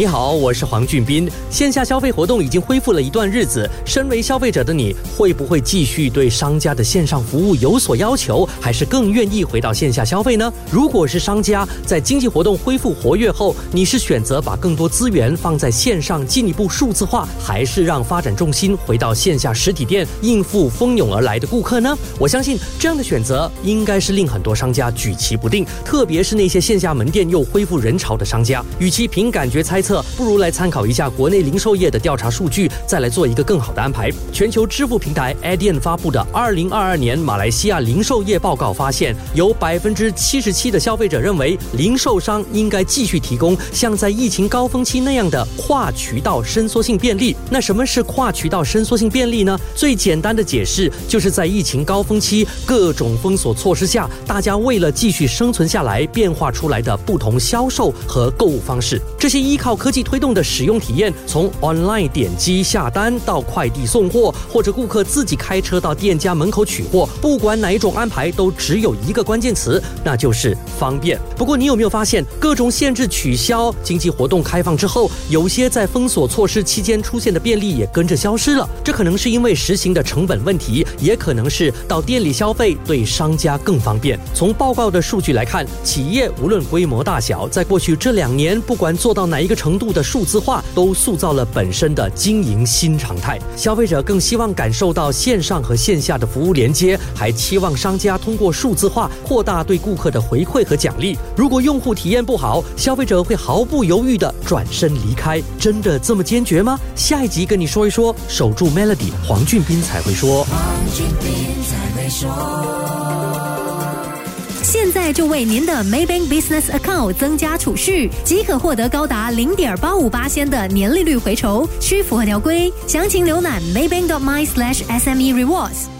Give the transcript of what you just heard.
你好，我是黄俊斌。线下消费活动已经恢复了一段日子，身为消费者的你会不会继续对商家的线上服务有所要求，还是更愿意回到线下消费呢？如果是商家在经济活动恢复活跃后，你是选择把更多资源放在线上进一步数字化，还是让发展重心回到线下实体店应付蜂拥而来的顾客呢？我相信这样的选择应该是令很多商家举棋不定，特别是那些线下门店又恢复人潮的商家，与其凭感觉猜。测不如来参考一下国内零售业的调查数据，再来做一个更好的安排。全球支付平台 Adyen 发布的二零二二年马来西亚零售业报告发现，有百分之七十七的消费者认为零售商应该继续提供像在疫情高峰期那样的跨渠道伸缩性便利。那什么是跨渠道伸缩性便利呢？最简单的解释就是在疫情高峰期各种封锁措施下，大家为了继续生存下来，变化出来的不同销售和购物方式。这些依靠科技推动的使用体验，从 online 点击下单到快递送货，或者顾客自己开车到店家门口取货，不管哪一种安排，都只有一个关键词，那就是方便。不过，你有没有发现，各种限制取消，经济活动开放之后，有些在封锁措施期间出现的便利也跟着消失了？这可能是因为实行的成本问题，也可能是到店里消费对商家更方便。从报告的数据来看，企业无论规模大小，在过去这两年，不管做到哪一个程度。的数字化都塑造了本身的经营新常态，消费者更希望感受到线上和线下的服务连接，还期望商家通过数字化扩大对顾客的回馈和奖励。如果用户体验不好，消费者会毫不犹豫的转身离开。真的这么坚决吗？下一集跟你说一说，守住 Melody，黄俊斌才会说。现在就为您的 Maybank Business Account 增加储蓄，即可获得高达零点八五八仙的年利率回酬，需符合条规。详情浏览 maybank.my/sme rewards。